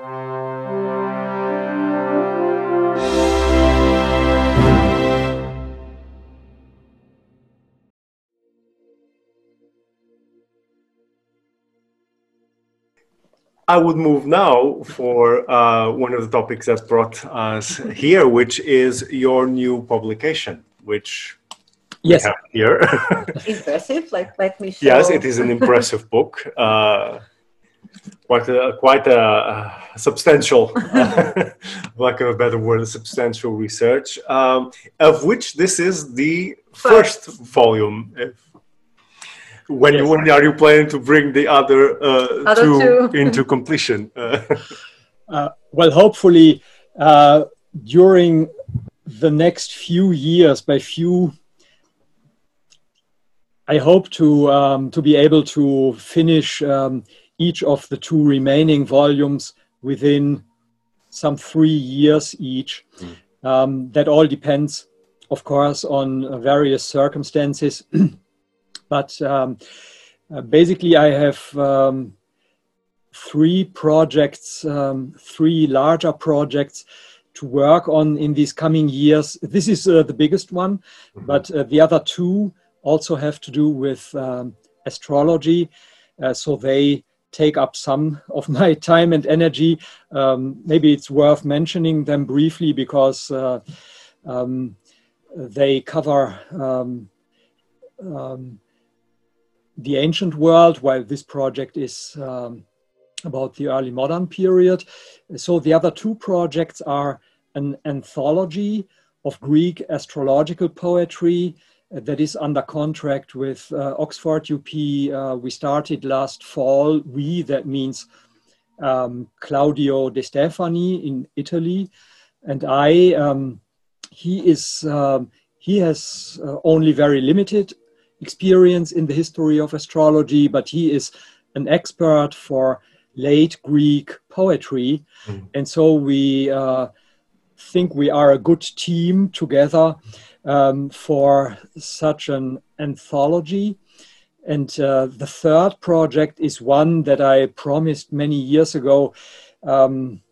I would move now for uh, one of the topics that brought us here, which is your new publication, which yes. we have here. impressive, like let me show. Yes, it is an impressive book. Uh, quite a quite a, a substantial, lack of a better word, substantial research, um, of which this is the first, first volume. If when yes. when are you planning to bring the other, uh, other two, two, into completion? uh, well, hopefully uh, during the next few years. By few, I hope to um, to be able to finish um, each of the two remaining volumes within some three years each. Mm. Um, that all depends, of course, on various circumstances. But um, uh, basically, I have um, three projects, um, three larger projects to work on in these coming years. This is uh, the biggest one, mm-hmm. but uh, the other two also have to do with um, astrology. Uh, so they take up some of my time and energy. Um, maybe it's worth mentioning them briefly because uh, um, they cover um, um, the ancient world, while this project is um, about the early modern period. So the other two projects are an anthology of Greek astrological poetry that is under contract with uh, Oxford UP. Uh, we started last fall. We, that means um, Claudio De Stefani in Italy. And I, um, he is, um, he has uh, only very limited experience in the history of astrology, but he is an expert for late Greek poetry. Mm. And so we uh, think we are a good team together um, for such an anthology. And uh, the third project is one that I promised many years ago um,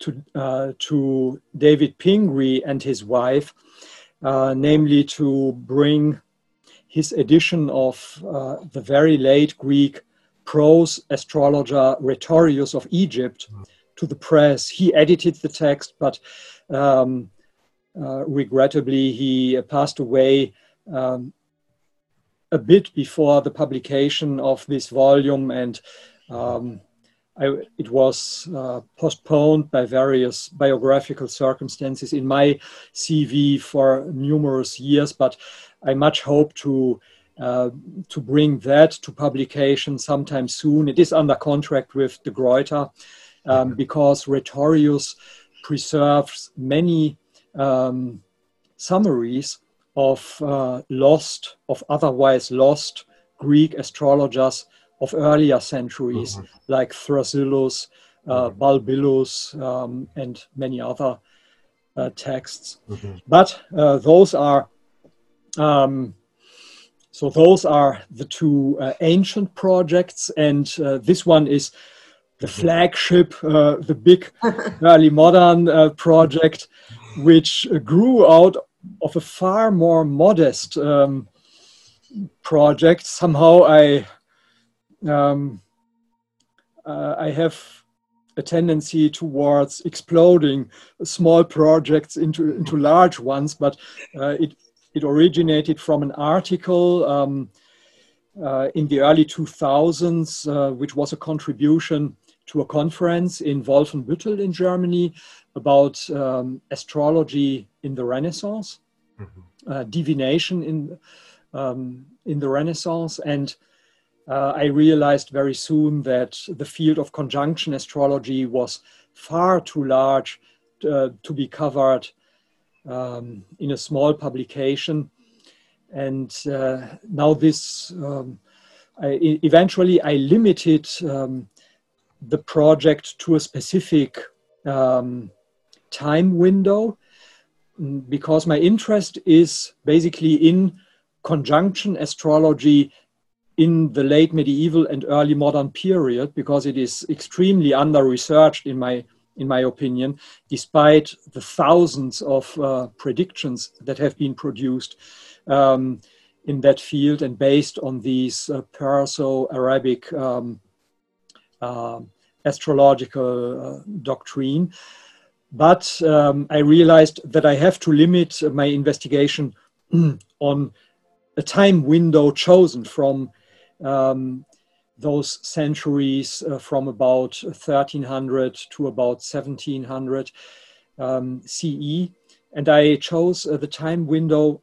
to, uh, to David Pingree and his wife, uh, namely to bring his edition of uh, the very late Greek prose astrologer Rhetorius of Egypt to the press. He edited the text, but um, regrettably, he passed away um, a bit before the publication of this volume, and um, I, it was uh, postponed by various biographical circumstances in my CV for numerous years. But I much hope to uh, to bring that to publication sometime soon. It is under contract with De Gruyter um, because Rhetorius preserves many um, summaries of uh, lost, of otherwise lost Greek astrologers of earlier centuries, mm-hmm. like Thrasyllus, uh, mm-hmm. Balbillus, um, and many other uh, texts. Mm-hmm. But uh, those are um, so those are the two uh, ancient projects, and uh, this one is the mm-hmm. flagship, uh, the big early modern uh, project, which grew out of a far more modest um, project. Somehow, I um, uh, I have a tendency towards exploding small projects into into large ones, but uh, it it originated from an article um, uh, in the early 2000s, uh, which was a contribution to a conference in Wolfenbüttel in Germany about um, astrology in the Renaissance, mm-hmm. uh, divination in, um, in the Renaissance. And uh, I realized very soon that the field of conjunction astrology was far too large uh, to be covered um, in a small publication. And uh, now this, um, I, eventually I limited um, the project to a specific um, time window mm, because my interest is basically in conjunction astrology in the late medieval and early modern period because it is extremely under researched in my in my opinion, despite the thousands of uh, predictions that have been produced um, in that field and based on these uh, Perso-Arabic um, uh, astrological uh, doctrine. But um, I realized that I have to limit my investigation on a time window chosen from um, those centuries uh, from about 1300 to about 1700 um, CE. And I chose uh, the time window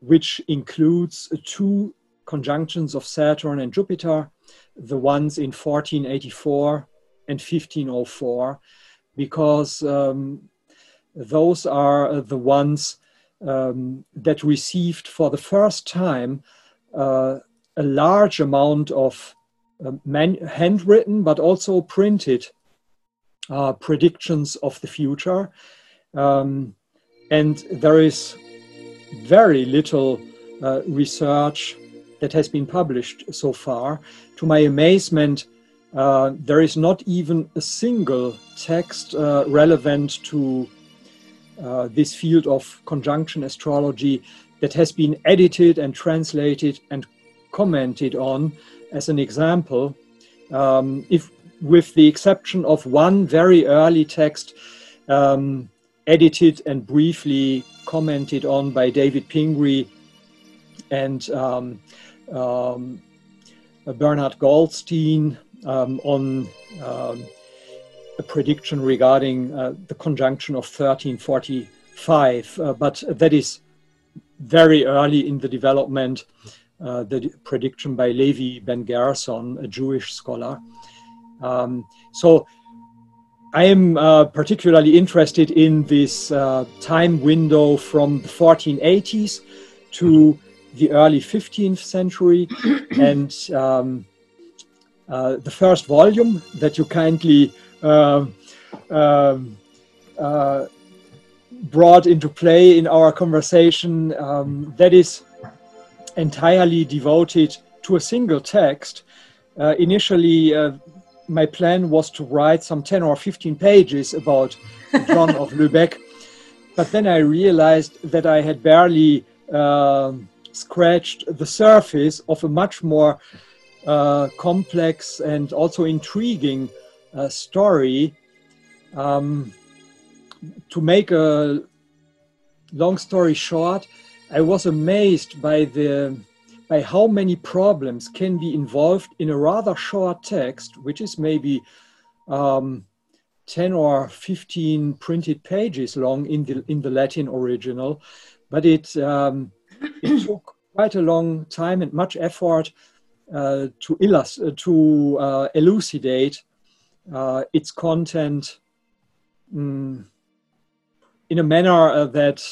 which includes uh, two conjunctions of Saturn and Jupiter, the ones in 1484 and 1504, because um, those are uh, the ones um, that received for the first time uh, a large amount of uh, handwritten but also printed uh, predictions of the future. Um, and there is very little uh, research that has been published so far. To my amazement, uh, there is not even a single text uh, relevant to uh, this field of conjunction astrology that has been edited and translated and commented on as an example. Um, if, with the exception of one very early text um, edited and briefly commented on by David Pingree and um, um Bernard Goldstein um, on um, a prediction regarding uh, the conjunction of 1345, uh, but that is very early in the development uh, the prediction by Levi Ben Gerson, a Jewish scholar. Um, so I am uh, particularly interested in this uh, time window from the 1480s to the early 15th century. and um, uh, the first volume that you kindly um, um uh, brought into play in our conversation, um, that is entirely devoted to a single text. Uh, initially, uh, my plan was to write some 10 or 15 pages about John of Lübeck, but then I realized that I had barely uh, scratched the surface of a much more uh, complex and also intriguing uh, story. Um, to make a long story short, I was amazed by the by how many problems can be involved in a rather short text, which is maybe um, 10 or 15 printed pages long in the in the Latin original, but it um, it took quite a long time and much effort uh, to illust- uh, to uh, elucidate uh, its content um, in a manner uh, that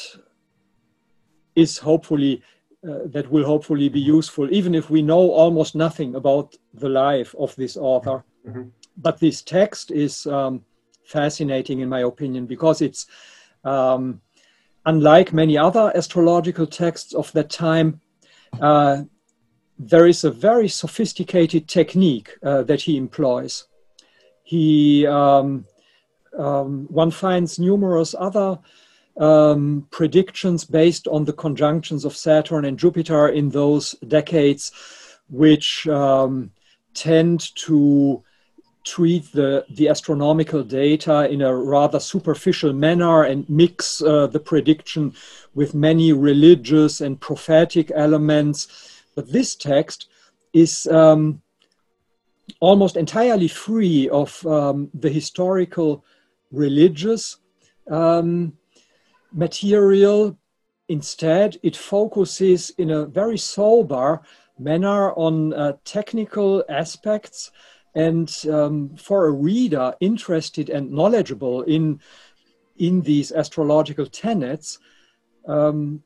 is hopefully uh, that will hopefully be useful, even if we know almost nothing about the life of this author. Mm-hmm. But this text is um, fascinating, in my opinion, because it's um, unlike many other astrological texts of that time. Uh, there is a very sophisticated technique uh, that he employs. He um, um one finds numerous other um, predictions based on the conjunctions of Saturn and Jupiter in those decades, which um, tend to treat the, the astronomical data in a rather superficial manner and mix uh, the prediction with many religious and prophetic elements. But this text is um, almost entirely free of um, the historical religious um, material. Instead, it focuses in a very sober manner on uh, technical aspects. And um, for a reader interested and knowledgeable in, in these astrological tenets, um,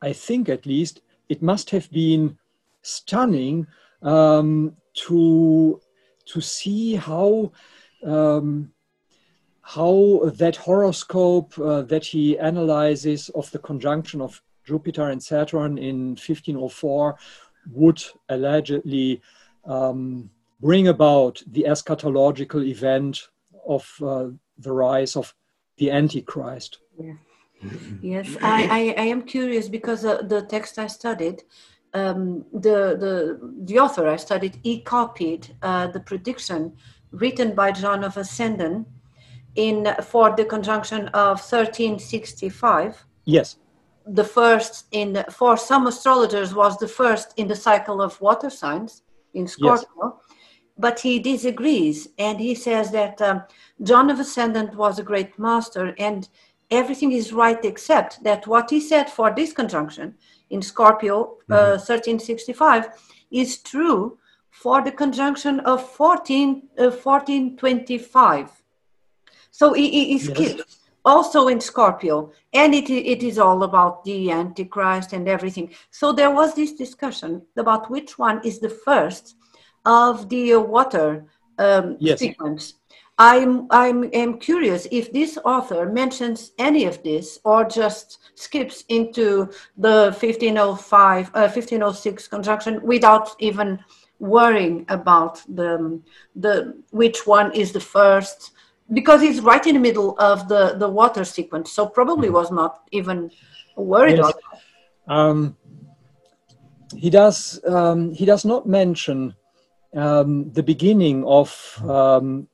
I think at least it must have been stunning um, to, to see how um, how that horoscope uh, that he analyzes of the conjunction of Jupiter and Saturn in 1504 would allegedly um, bring about the eschatological event of uh, the rise of the Antichrist. Yeah. Yes, I, I, I, am curious because uh, the text I studied, um, the, the, the author I studied, he copied uh, the prediction written by John of Ashenden in for the conjunction of 1365. Yes. The first in for some astrologers was the first in the cycle of water signs in Scorpio. Yes. But he disagrees and he says that um, John of Ashenden was a great master and everything is right except that what he said for this conjunction in Scorpio uh, mm-hmm. 1365 is true for the conjunction of 14, uh, 1425. So he, yes. also in Scorpio, and it, it is all about the Antichrist and everything. So there was this discussion about which one is the first of the water um, yes. sequence. I'm, I'm, I'm curious if this author mentions any of this or just skips into the 1505, uh, 1506 conjunction without even worrying about the, the which one is the first because he's right in the middle of the, the water sequence so probably mm-hmm. was not even worried yes. um, he does um, he does not mention um, the beginning of um,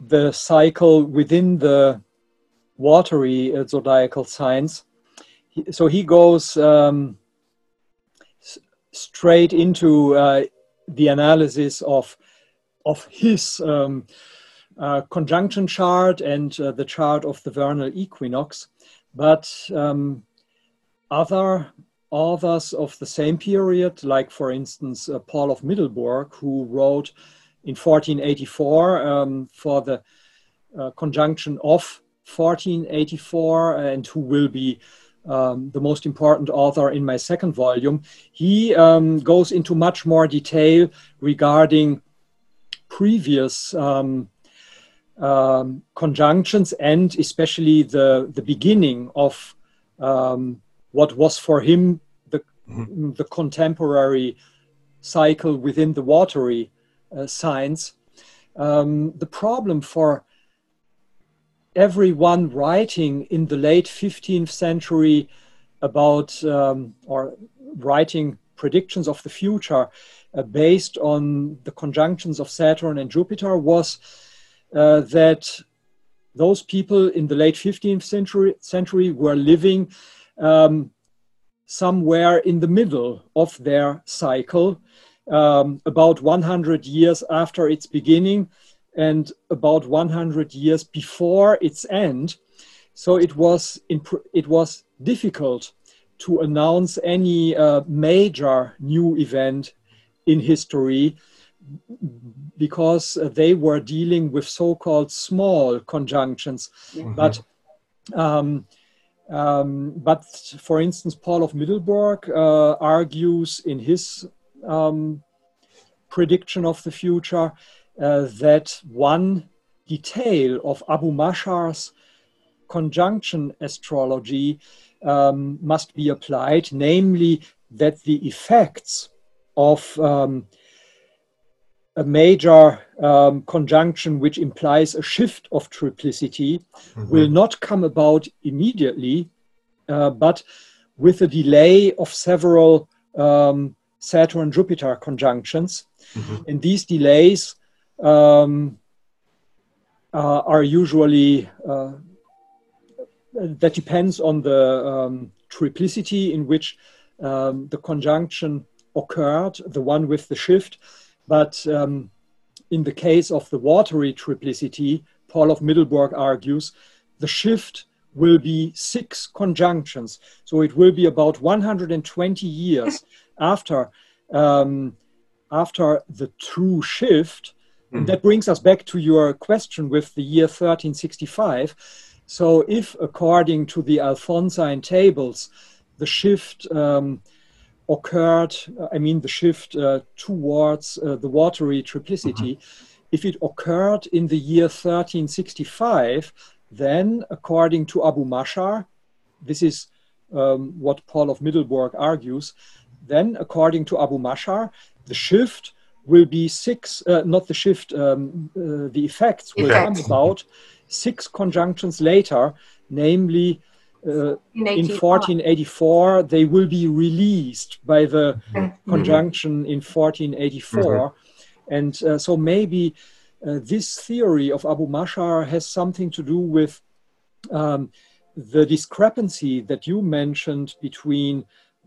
the cycle within the watery uh, zodiacal signs. So he goes um, s- straight into uh, the analysis of of his um, uh, conjunction chart and uh, the chart of the vernal equinox, but um, other authors of the same period, like for instance uh, Paul of Middelburg, who wrote in 1484 um, for the uh, conjunction of 1484 and who will be um, the most important author in my second volume, he um, goes into much more detail regarding previous um, um conjunctions and especially the, the beginning of um, what was for him the, mm-hmm. the contemporary cycle within the watery uh, signs. Um, the problem for everyone writing in the late 15th century about um, or writing predictions of the future uh, based on the conjunctions of Saturn and Jupiter was uh, that those people in the late 15th century, century were living um, somewhere in the middle of their cycle, um, about 100 years after its beginning and about 100 years before its end. So it was, it was difficult to announce any uh, major new event in history because they were dealing with so-called small conjunctions. Mm-hmm. But um, um, but for instance, Paul of Middelburg uh, argues in his um, prediction of the future uh, that one detail of Abu Mashar's conjunction astrology um, must be applied, namely that the effects of um, a major um, conjunction which implies a shift of triplicity mm-hmm. will not come about immediately, uh, but with a delay of several um, Saturn Jupiter conjunctions. Mm-hmm. And these delays um, uh, are usually uh, that depends on the um, triplicity in which um, the conjunction occurred, the one with the shift. But um, in the case of the watery triplicity, Paul of Middelburg argues the shift will be six conjunctions. So it will be about 120 years after um, after the true shift Mm-hmm. That brings us back to your question with the year 1365. So, if according to the Alphonsine tables, the shift um, occurred, I mean, the shift uh, towards uh, the watery triplicity, mm-hmm. if it occurred in the year 1365, then according to Abu Mashar, this is um, what Paul of Middelburg argues, then, according to Abu Mashar, the shift will be six, uh, not the shift, um, uh, the effects will come about six conjunctions later, namely uh, in 1484, they will be released by the mm-hmm. conjunction in 1484. Mm-hmm. And uh, so maybe uh, this theory of Abu Mashar has something to do with um, the discrepancy that you mentioned between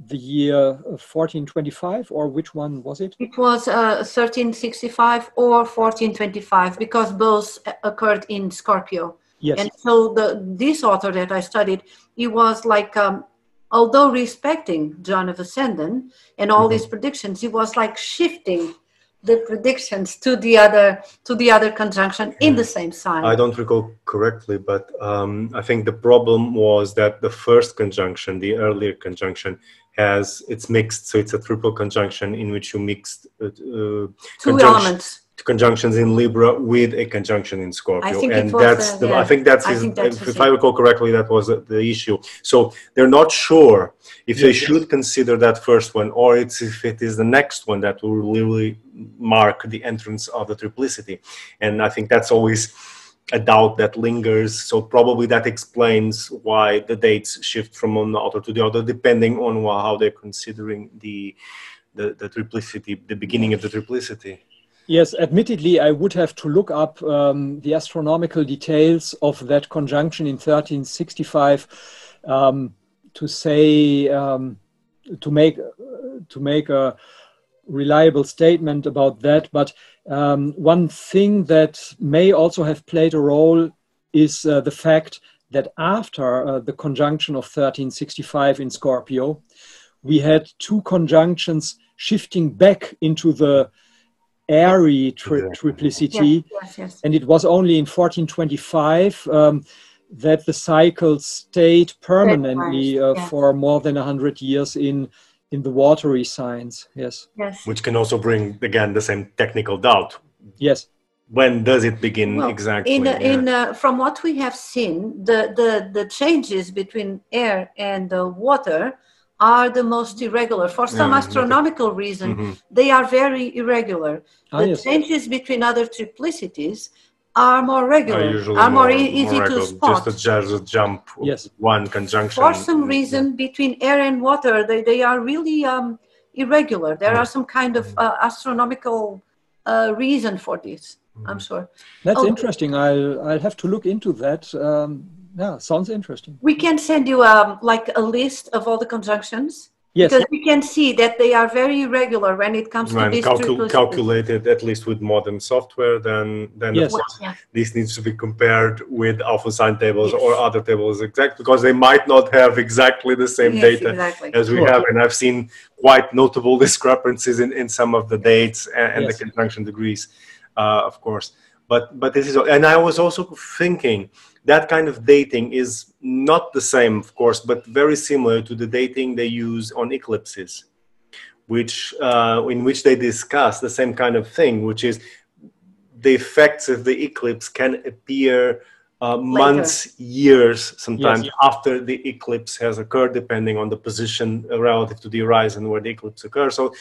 the year 1425 or which one was it it was uh, 1365 or 1425 because both occurred in scorpio yes and so the this author that i studied he was like um, although respecting john of Ashenden and all mm-hmm. these predictions he was like shifting the predictions to the other to the other conjunction in the same sign. I don't recall correctly, but um, I think the problem was that the first conjunction, the earlier conjunction, has it's mixed, so it's a triple conjunction in which you mixed uh, uh two elements conjunctions in Libra with a conjunction in Scorpio, and that's the, yeah. I think that's, his, think that's if, if I recall correctly, that was the issue. So they're not sure if yes, they should yes. consider that first one, or it's if it is the next one that will really mark the entrance of the triplicity, and I think that's always a doubt that lingers. So probably that explains why the dates shift from one author to the other, depending on how they're considering the the, the triplicity, the beginning of the triplicity. Yes, admittedly, I would have to look up um, the astronomical details of that conjunction in 1365 um, to say um, to make to make a reliable statement about that. But um, one thing that may also have played a role is uh, the fact that after uh, the conjunction of 1365 in Scorpio, we had two conjunctions shifting back into the airy tri- triplicity. Yes, yes, And it was only in 1425 um, that the cycle stayed permanently uh, yes. for more than 100 years in in the watery signs. Yes. Yes. Which can also bring again the same technical doubt. Yes. When does it begin well, exactly? In, uh, yeah. in uh, from what we have seen, the, the, the changes between air and uh, water are the most irregular. For some yeah, astronomical okay. reason, mm-hmm. they are very irregular. Ah, the yes. changes between other triplicities are more regular, are, are more, more, easy more to spot. Just a, just a jump, yes. one conjunction. For some reason, yeah. between air and water, they, they are really um, irregular. There are some kind of uh, astronomical uh, reason for this, I'm mm-hmm. sure. That's oh. interesting. I'll, I'll have to look into that. Um, yeah, sounds interesting. We can send you um, like a list of all the conjunctions. Yes. Because we can see that they are very irregular when it comes when to this calcul- calculated at least with modern software. Then, then yes. yeah. this needs to be compared with Alphonsine tables yes. or other tables, exactly because they might not have exactly the same yes, data exactly. as we sure. have. And I've seen quite notable discrepancies in, in some of the dates and, and the conjunction degrees, uh, of course. But but this is and I was also thinking that kind of dating is not the same, of course, but very similar to the dating they use on eclipses, which uh, in which they discuss the same kind of thing, which is the effects of the eclipse can appear uh, months, years, sometimes yes. after the eclipse has occurred, depending on the position relative to the horizon where the eclipse occurs. So,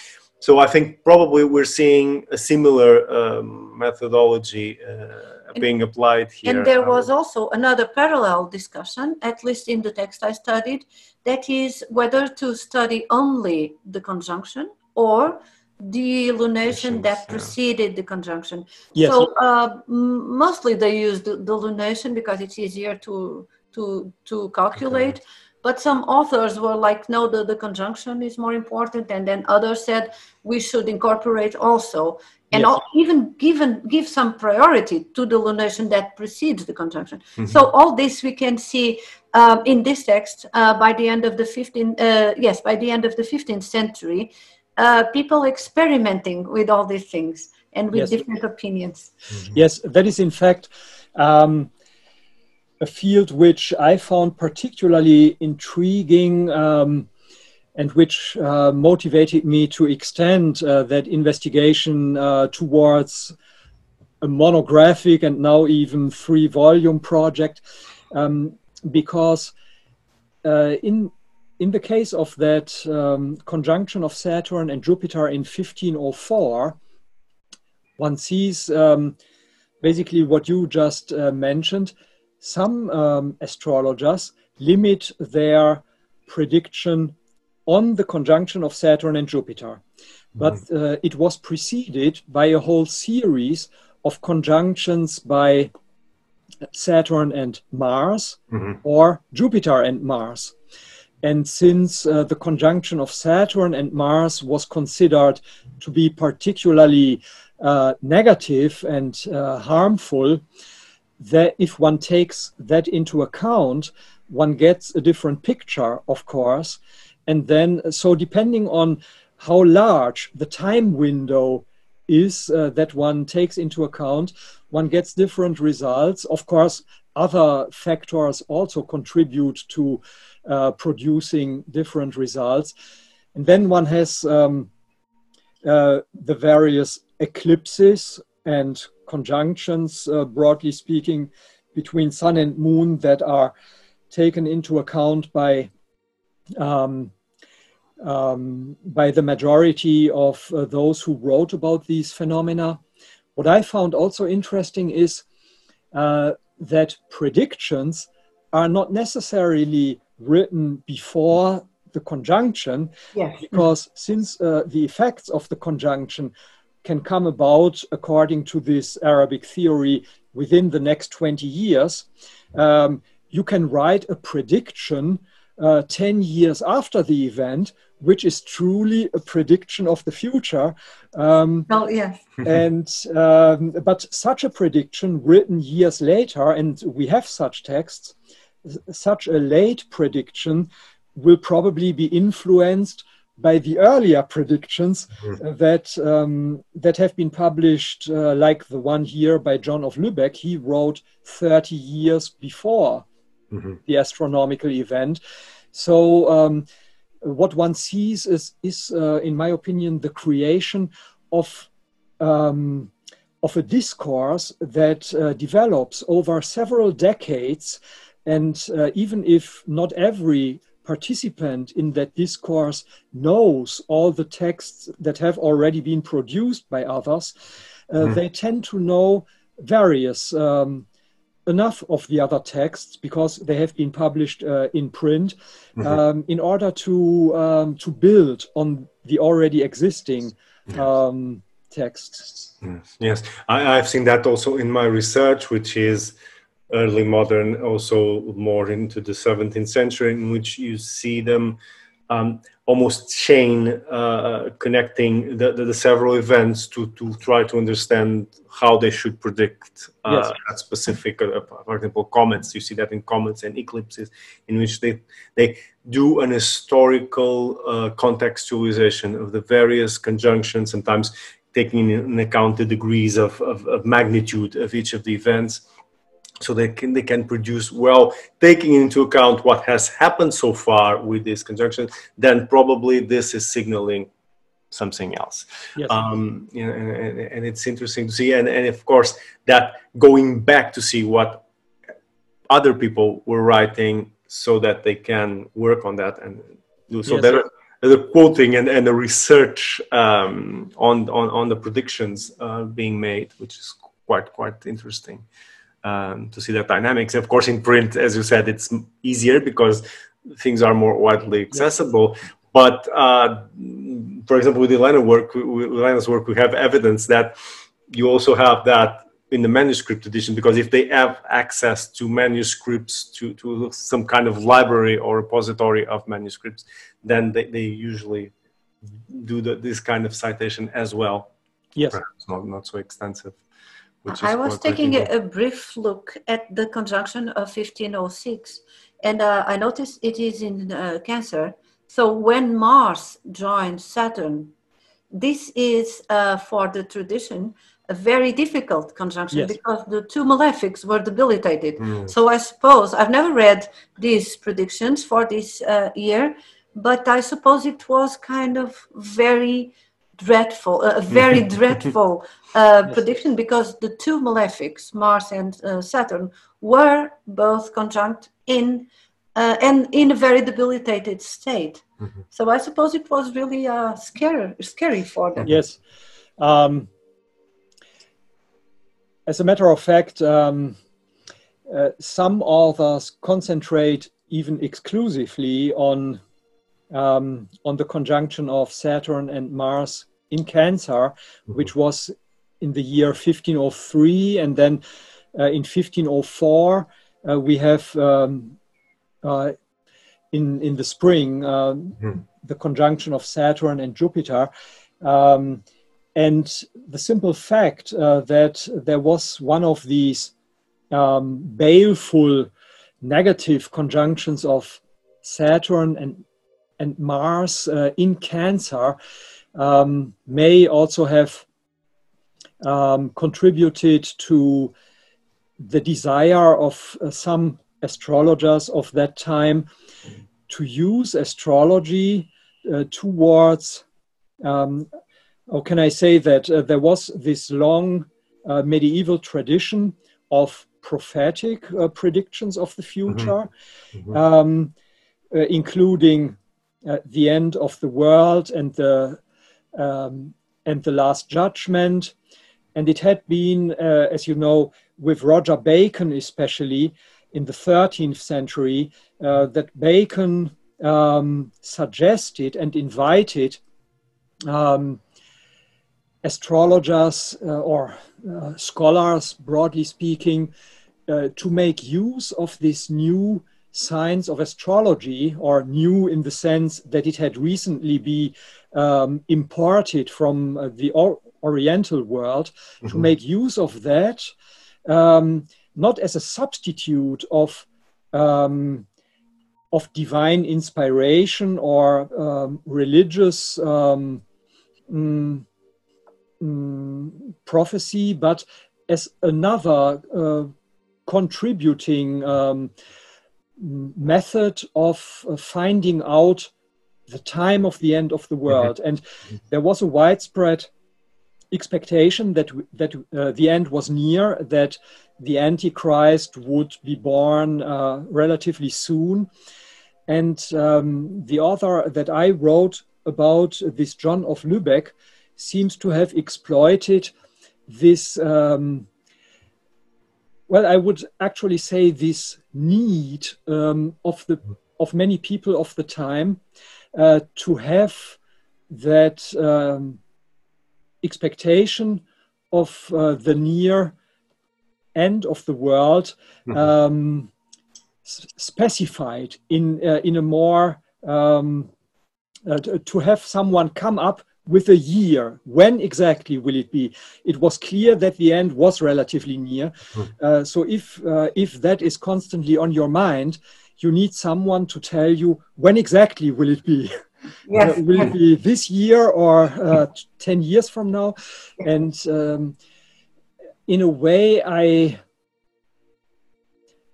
so I think probably we're seeing a similar um, methodology. Uh, being applied here. And there was also another parallel discussion, at least in the text I studied, that is whether to study only the conjunction or the lunation that preceded yeah. the conjunction. Yes. So uh, mostly they used the, the, lunation because it's easier to to to calculate. Okay. But some authors were like, no, the, the conjunction is more important. And then others said we should incorporate also and yes. even given give some priority to the lunation that precedes the conjunction. Mm-hmm. So all this we can see um, in this text uh, by the end of the 15th, uh, yes, by the end of the 15th century, uh, people experimenting with all these things and with yes. different opinions. Mm-hmm. Yes, that is in fact. Um, a field which I found particularly intriguing um, and which uh, motivated me to extend uh, that investigation uh, towards a monographic and now even three volume project um, because uh, in in the case of that um, conjunction of Saturn and Jupiter in 1504, one sees um, basically what you just uh, mentioned. Some um, astrologers limit their prediction on the conjunction of Saturn and Jupiter. But mm-hmm. uh, it was preceded by a whole series of conjunctions by Saturn and Mars mm-hmm. or Jupiter and Mars. And since uh, the conjunction of Saturn and Mars was considered to be particularly uh, negative and uh, harmful, that if one takes that into account, one gets a different picture, of course. And then, so depending on how large the time window is uh, that one takes into account, one gets different results. Of course, other factors also contribute to uh, producing different results. And then one has um, uh, the various eclipses and conjunctions, uh, broadly speaking, between sun and moon that are taken into account by um, um, by the majority of uh, those who wrote about these phenomena. What I found also interesting is uh, that predictions are not necessarily written before the conjunction, yes. because since uh, the effects of the conjunction can come about according to this Arabic theory within the next 20 years, um, you can write a prediction uh, 10 years after the event, which is truly a prediction of the future. Um, oh, yes. and um, but such a prediction written years later, and we have such texts, such a late prediction will probably be influenced by the earlier predictions mm-hmm. that um, that have been published, uh, like the one here by John of Lübeck. He wrote 30 years before mm-hmm. the astronomical event. So um, what one sees is, is uh, in my opinion, the creation of um, of a discourse that uh, develops over several decades, and uh, even if not every participant in that discourse knows all the texts that have already been produced by others, uh, mm. they tend to know various um, enough of the other texts because they have been published uh, in print mm-hmm. um, in order to um, to build on the already existing um, texts. Yes, yes. I, have seen that also in my research, which is early modern, also more into the 17th century, in which you see them um, almost chain uh, connecting the, the, the, several events to, to try to understand how they should predict uh, yes. specific, uh, for example, comets. You see that in comets and eclipses, in which they they do an historical uh, contextualization of the various conjunctions, sometimes taking into account the degrees of, of, of magnitude of each of the events so they can they can produce well taking into account what has happened so far with this conjunction then probably this is signaling something else yes. um, you know, and, and, it's interesting to see and, and of course that going back to see what other people were writing so that they can work on that and do so yes. there the quoting and, and the research um, on, on on the predictions uh, being made which is quite quite interesting um, to see that dynamics. Of course, in print, as you said, it's easier because things are more widely accessible. But uh, for example, with Elena work, with Elena's work, we have evidence that you also have that in the manuscript edition because if they have access to manuscripts to, to some kind of library or repository of manuscripts then they, they usually do the, this kind of citation as well yes perhaps not, not so extensive I was taking a, a, brief look at the conjunction of 1506, and uh, I noticed it is in uh, Cancer. So when Mars joins Saturn, this is uh, for the tradition a very difficult conjunction yes. because the two malefics were debilitated. Mm. So I suppose I've never read these predictions for this uh, year, but I suppose it was kind of very dreadful, a very dreadful uh, yes. prediction because the two malefics, Mars and uh, Saturn, were both conjunct in uh, and in a very debilitated state. Mm-hmm. So I suppose it was really uh, scary, scary for them. Yes. Um, as a matter of fact, um, uh, some authors concentrate even exclusively on um, on the conjunction of Saturn and Mars in Cancer, mm-hmm. which was in the year 1503, and then uh, in 1504 uh, we have um, uh, in in the spring mm-hmm. the conjunction of Saturn and Jupiter. Um, and the simple fact uh, that there was one of these um, baleful negative conjunctions of Saturn and, and Mars uh, in Cancer um, may also have um, contributed to the desire of uh, some astrologers of that time to use astrology uh, towards um, how can I say that uh, there was this long uh, medieval tradition of prophetic uh, predictions of the future, mm-hmm. Mm-hmm. Um, uh, including uh, the end of the world and the um, and the last judgment. And it had been, uh, as you know, with Roger Bacon especially in the 13th century, that Bacon um, suggested and invited um, astrologers uh, or uh, scholars, broadly speaking, uh, to make use of this new science of astrology, or new in the sense that it had recently been um, imported from uh, the or Oriental world, mm-hmm. to make use of that, um, not as a substitute of um, of divine inspiration or um, religious um, mm, um, prophecy, but as another uh, contributing um, method of uh, finding out the time of the end of the world. Mm-hmm. And there was a widespread expectation that that uh, the end was near, that the Antichrist would be born uh, relatively soon. And um, the author that I wrote about, this John of Lübeck, seems to have exploited this um, well i would actually say this need um, of the of many people of the time uh, to have that um, expectation of uh, the near end of the world mm-hmm. um, specified in uh, in a more um, uh, to have someone come up with a year. When exactly will it be? It was clear that the end was relatively near. Hmm. Uh, so if uh, if that is constantly on your mind, you need someone to tell you when exactly will it be. Yes. Uh, will it be this year or uh, ten years from now? And um, in a way, I.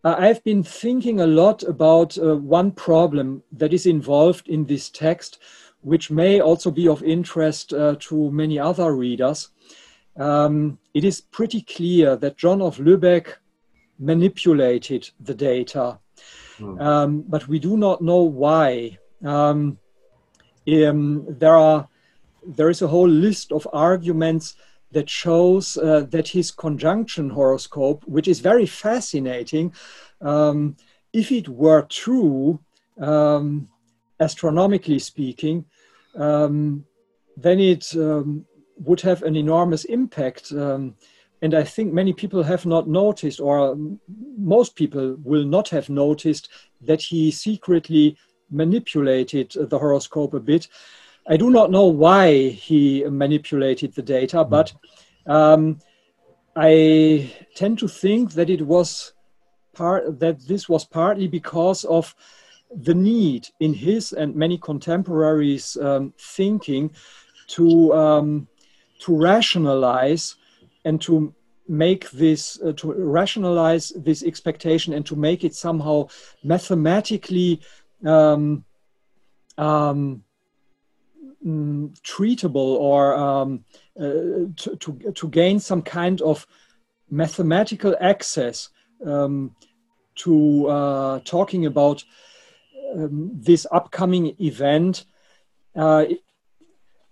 I've been thinking a lot about uh, one problem that is involved in this text, which may also be of interest uh, to many other readers. Um, it is pretty clear that John of Lübeck manipulated the data, mm. um, but we do not know why. Um, um, there are there is a whole list of arguments that shows uh, that his conjunction horoscope, which is very fascinating, um, if it were true, um, astronomically speaking, um, then it um, would have an enormous impact. Um, and I think many people have not noticed, or most people will not have noticed, that he secretly manipulated the horoscope a bit. I do not know why he manipulated the data, hmm. but um, I tend to think that it was part that this was partly because of the need in his and many contemporaries' um, thinking to um, to rationalize and to make this uh, to rationalize this expectation and to make it somehow mathematically um, um, mm, treatable or um, uh, to, to, to, gain some kind of mathematical access um, to uh, talking about um, this upcoming event. Uh,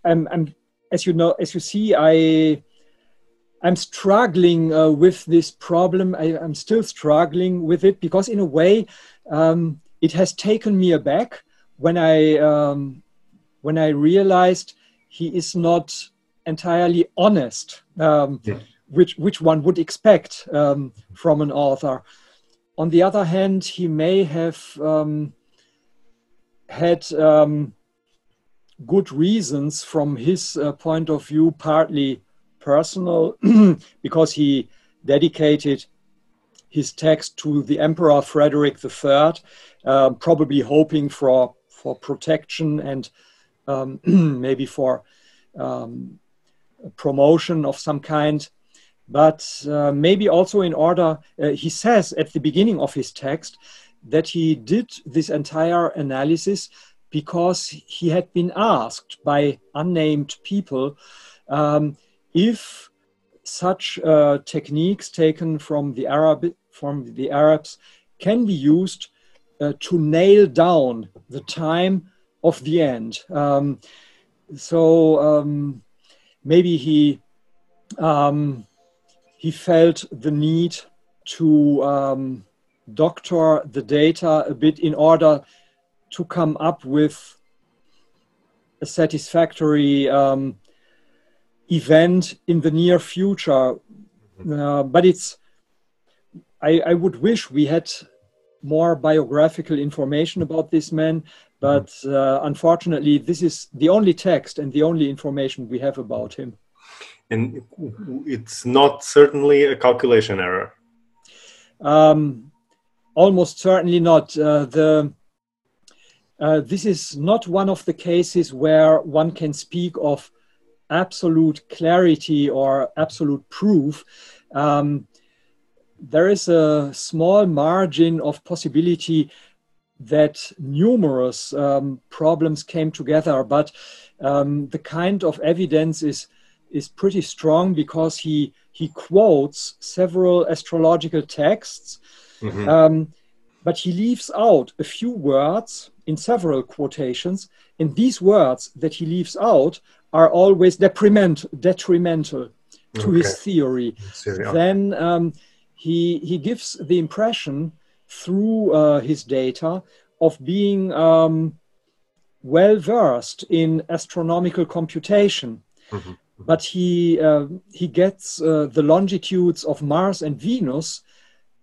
I'm, I'm, as you know, as you see, I I'm struggling uh, with this problem. I, am still struggling with it because, in a way, um, it has taken me aback when I um, when I realized he is not entirely honest, um, yeah. which which one would expect um, from an author. On the other hand, he may have um, had um, good reasons from his uh, point of view, partly personal, because he dedicated his text to the Emperor Frederick III, uh, probably hoping for, for protection and um, maybe for um, promotion of some kind. But uh, maybe also in order, uh, he says at the beginning of his text that he did this entire analysis because he had been asked by unnamed people um, if such uh, techniques taken from the Arab from the Arabs can be used uh, to nail down the time of the end. Um, so um, maybe he um, he felt the need to um, doctor the data a bit in order to come up with a satisfactory um, event in the near future. Uh, but it's, I, I, would wish we had more biographical information about this man, but uh, unfortunately, this is the only text and the only information we have about him. And it's not certainly a calculation error. Um, almost certainly not. Uh, the uh, this is not one of the cases where one can speak of absolute clarity or absolute proof. Um, there is a small margin of possibility that numerous um, problems came together, but um, the kind of evidence is is pretty strong because he he quotes several astrological texts, mm-hmm. um, but he leaves out a few words in several quotations, and these words that he leaves out are always detriment, detrimental to okay. his theory. Then um, he, he gives the impression through uh, his data of being um, well versed in astronomical computation. Mm-hmm. But he, uh, he gets uh, the longitudes of Mars and Venus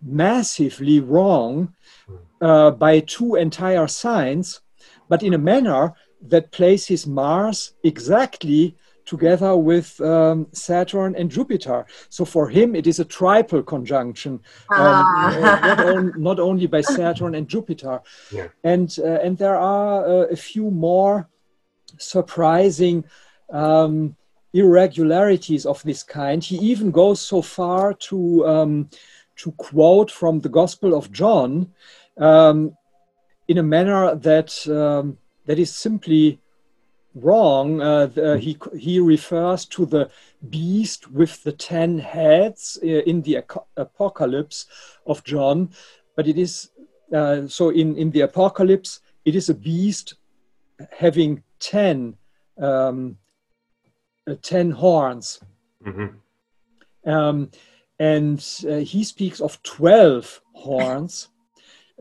massively wrong uh, by two entire signs, but in a manner that places Mars exactly together with um, Saturn and Jupiter. So for him, it is a triple conjunction, um, ah. not, on, not, only by Saturn and Jupiter. Yeah. And, uh, and there are uh, a few more surprising um, irregularities of this kind. He even goes so far to, um, to quote from the Gospel of John um, in a manner that um, that is simply wrong. Uh, the, he he refers to the beast with the ten heads uh, in the Apocalypse of John, but it is uh, so in in the Apocalypse it is a beast having ten um, uh, ten horns. Mm-hmm. Um, and uh, he speaks of 12 horns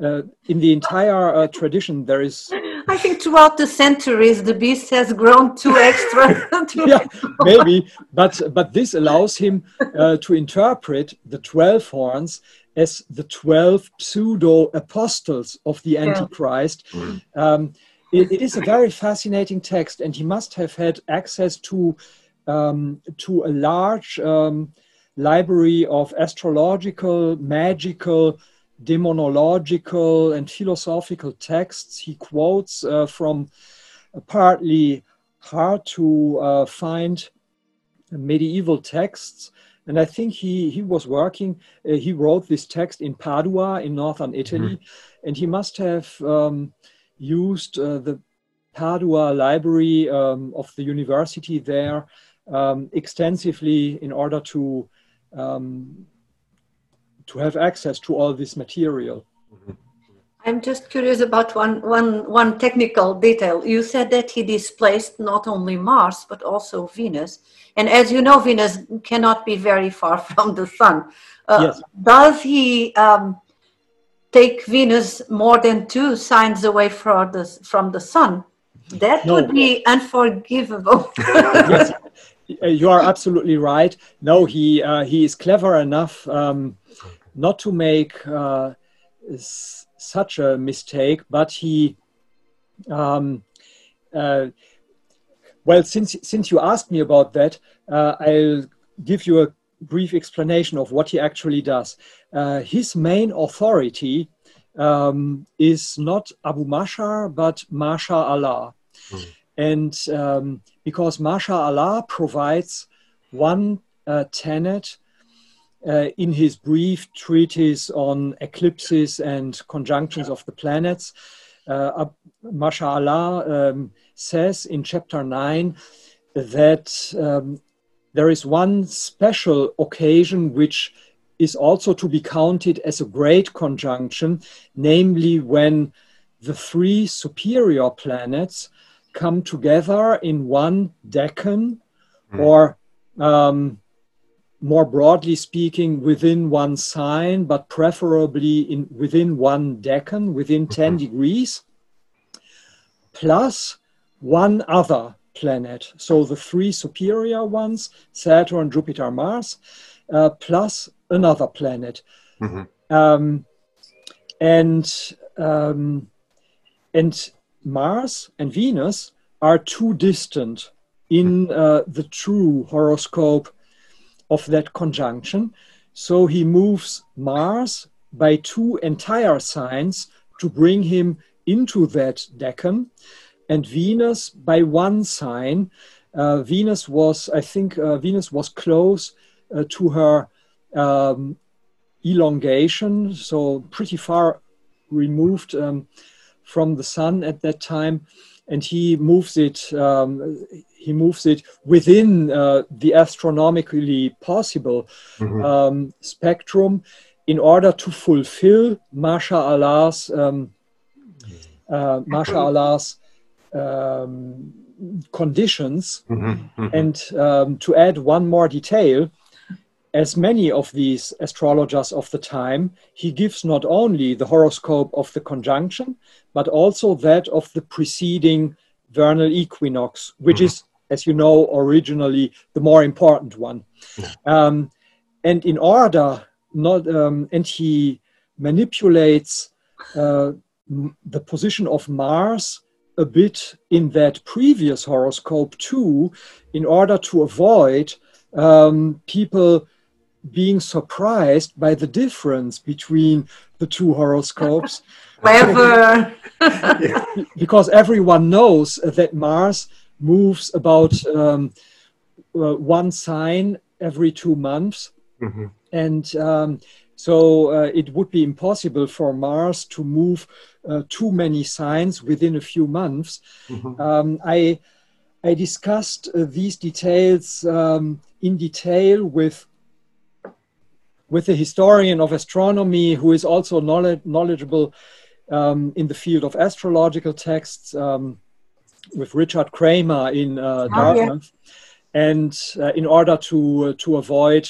uh, in the entire uh, tradition, there is. I think throughout the centuries, the beast has grown two extra. yeah, maybe, but but this allows him uh, to interpret the twelve horns as the twelve pseudo apostles of the Antichrist. Yeah. Mm. Um, it, it is a very fascinating text, and he must have had access to um, to a large um, library of astrological, magical demonological and philosophical texts. He quotes uh, from partly hard to uh, find medieval texts. And I think he, he was working, uh, he wrote this text in Padua in northern Italy, mm-hmm. and he must have um, used uh, the Padua library um, of the university there um, extensively in order to um, to have access to all this material. I'm just curious about one, one, one technical detail. You said that he displaced not only Mars, but also Venus. And as you know, Venus cannot be very far from the Sun. Uh, Yes. Does he um, take Venus more than two signs away from the, from the Sun? That No. would be unforgivable. yes, you are absolutely right. No, he uh, he is clever enough um, not to make uh, s- such a mistake, but he. Um, uh, well, since since you asked me about that, uh, I'll give you a brief explanation of what he actually does. Uh, his main authority um, is not Abu Mashar, but Masha Allah. And um, because Masha Allah provides one uh, tenet uh, in his brief treatise on eclipses and conjunctions of the planets, uh, Ab- Masha Allah um, says in chapter 9 that um, there is one special occasion which is also to be counted as a great conjunction, namely when the three superior planets come together in one decan, or um, more broadly speaking, within one sign, but preferably in within one decan, within 10 degrees, plus one other planet. So the three superior ones, Saturn, Jupiter, Mars, uh, plus another planet. Mhm. Um, and um, and Mars and Venus are too distant in uh, the true horoscope of that conjunction. So he moves Mars by two entire signs to bring him into that decan, and Venus by one sign. Uh, Venus was, I think, uh, Venus was close uh, to her um, elongation, so pretty far removed um, from the sun at that time, and he moves it. Um, he moves it within uh, the astronomically possible Mhm. um, spectrum in order to fulfill Masha Allah's um, uh, Masha Allah's um, conditions. Mhm. Mhm. And um, to add one more detail, as many of these astrologers of the time, he gives not only the horoscope of the conjunction, but also that of the preceding vernal equinox, which is, as you know, originally the more important one. Um, and in order not, um, and he manipulates uh, m- the position of Mars a bit in that previous horoscope too, in order to avoid um, people being surprised by the difference between the two horoscopes Clever. because everyone knows that Mars moves about um, uh, one sign every two months. Mhm. And um, so uh, it would be impossible for Mars to move uh, too many signs within a few months. Mhm. Um, I, I discussed uh, these details um, in detail with with a historian of astronomy who is also knowledge, knowledgeable um, in the field of astrological texts, um, with Richard Kremer in uh, Oh, yeah. Dartmouth. And uh, in order to uh, to avoid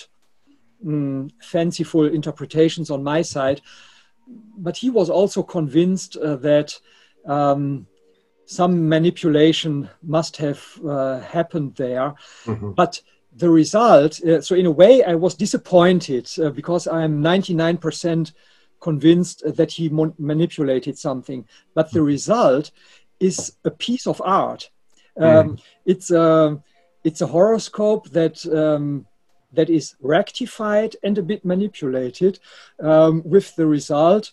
mm, fanciful interpretations on my side, but he was also convinced uh, that um, some manipulation must have uh, happened there. Mhm. But the result, uh, so in a way, I was disappointed uh, because I'm 99% convinced that he manipulated something. But the result is a piece of art. Um, It's a it's a horoscope that um, that is rectified and a bit manipulated, um, with the result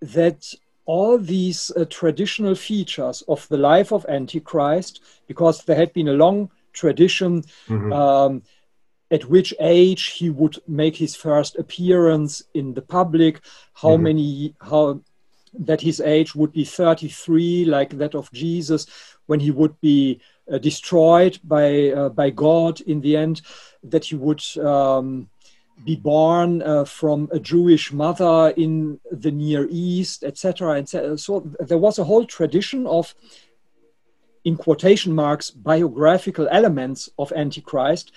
that all these uh, traditional features of the life of Antichrist, because there had been a long tradition Mhm. um, at which age he would make his first appearance in the public, how Mhm. many, how that his age would be 33, like that of Jesus, when he would be uh, destroyed by uh, by God in the end, that he would um, be born uh, from a Jewish mother in the Near East, etc. And so there was a whole tradition of, in quotation marks, biographical elements of Antichrist.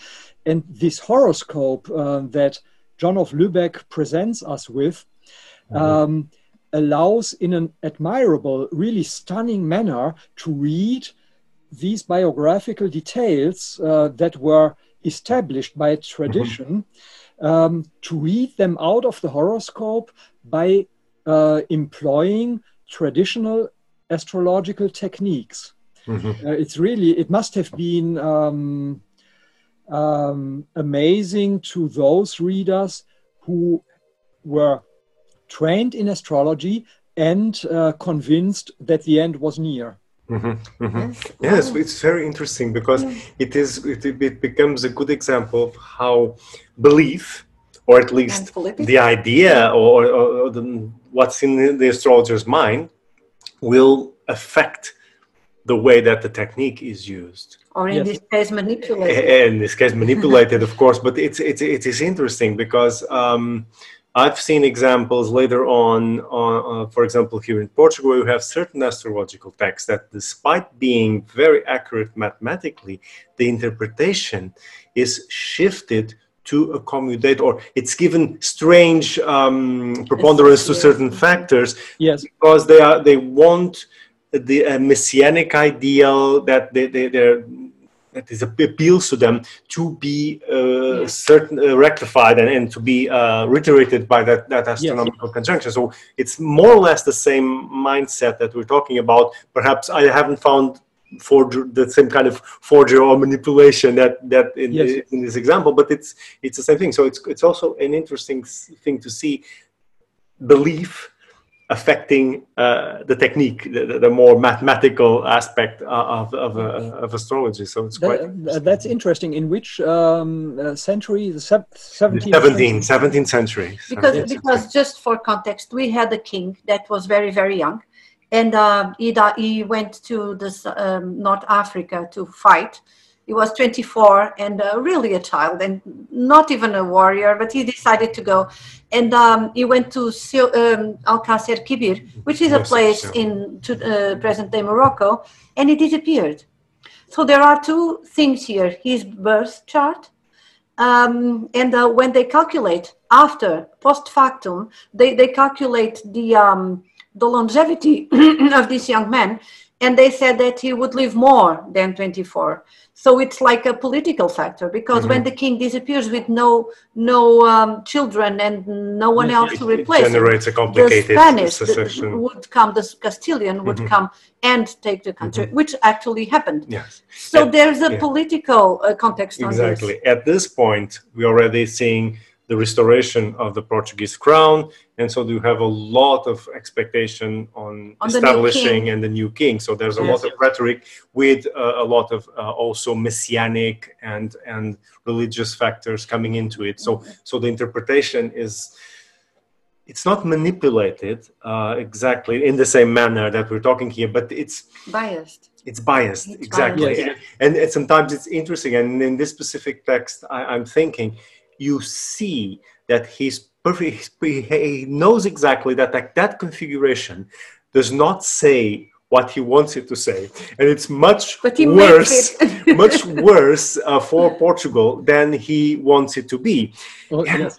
And this horoscope uh, that John of Lübeck presents us with mm-hmm. um, allows, in an admirable, really stunning manner, to read these biographical details uh, that were established by tradition. Mm-hmm um, to read them out of the horoscope by uh, employing traditional astrological techniques. Mm-hmm. Uh, it's really, it must have been um, um, amazing to those readers who were trained in astrology and uh, convinced that the end was near. Mm-hmm, mm-hmm. Yes, yes it's very interesting because it is it, it, becomes a good example of how belief, or at least the idea or, or, or the, what's in the astrologer's mind, will affect the way that the technique is used. Or in yes. this case, manipulated. In this case, manipulated, of course. But it's it's it is interesting because. Um, I've seen examples later on, uh, for example, here in Portugal, you have certain astrological texts that, despite being very accurate mathematically, the interpretation is shifted to accommodate, or it's given strange um, preponderance to certain factors, yes, because they are they want the uh, messianic ideal that they, they they're that is appeals to them to be uh, yes. certain uh, rectified and, and to be uh, reiterated by that, that astronomical yes. conjunction. So it's more or less the same mindset that we're talking about. Perhaps I haven't found forger the same kind of forger or manipulation that that in, yes. in this example, but it's it's the same thing. So it's it's also an interesting thing to see belief affecting uh, the technique, the, the, more mathematical aspect of, of, uh, of astrology. So it's quite that, that's interesting. In which um, uh, century? The 17th, 17th, 17th century. Because, 17th because century. just for context, we had a king that was very, very young. And uh, he, he went to this, um, North Africa to fight he was 24 and uh, really a child and not even a warrior, but he decided to go. And um, he went to um, Alcácer Quibir, which is a place in to, uh, present day Morocco, and he disappeared. So there are two things here his birth chart. Um, and uh, when they calculate after post factum, they, they calculate the um, the longevity of this young man, and they said that he would live more than 24 so it's like a political factor because mm-hmm. when the king disappears with no no um, children and no one else to replace it generates a complicated the Spanish the, would come, the Castilian would mm-hmm. come and take the country, mm-hmm. which actually happened. Yes. So and, there's a yeah. political uh, context. Exactly. At this point, we're already seeing the restoration of the Portuguese crown, and so you have a lot of expectation on, on establishing the and the new king. So there's a yes. lot of rhetoric with uh, a lot of uh, also messianic and and religious factors coming into it. So so the interpretation is it's not manipulated uh, exactly in the same manner that we're talking here, but it's biased. It's biased, it's exactly. Biased. And, and, and, sometimes it's interesting. And in this specific text, I, I'm thinking you see that he's perfect. He knows exactly that like, that configuration does not say what he wants it to say, and it's much worse, it. much worse uh, for Portugal than he wants it to be. Well, yes.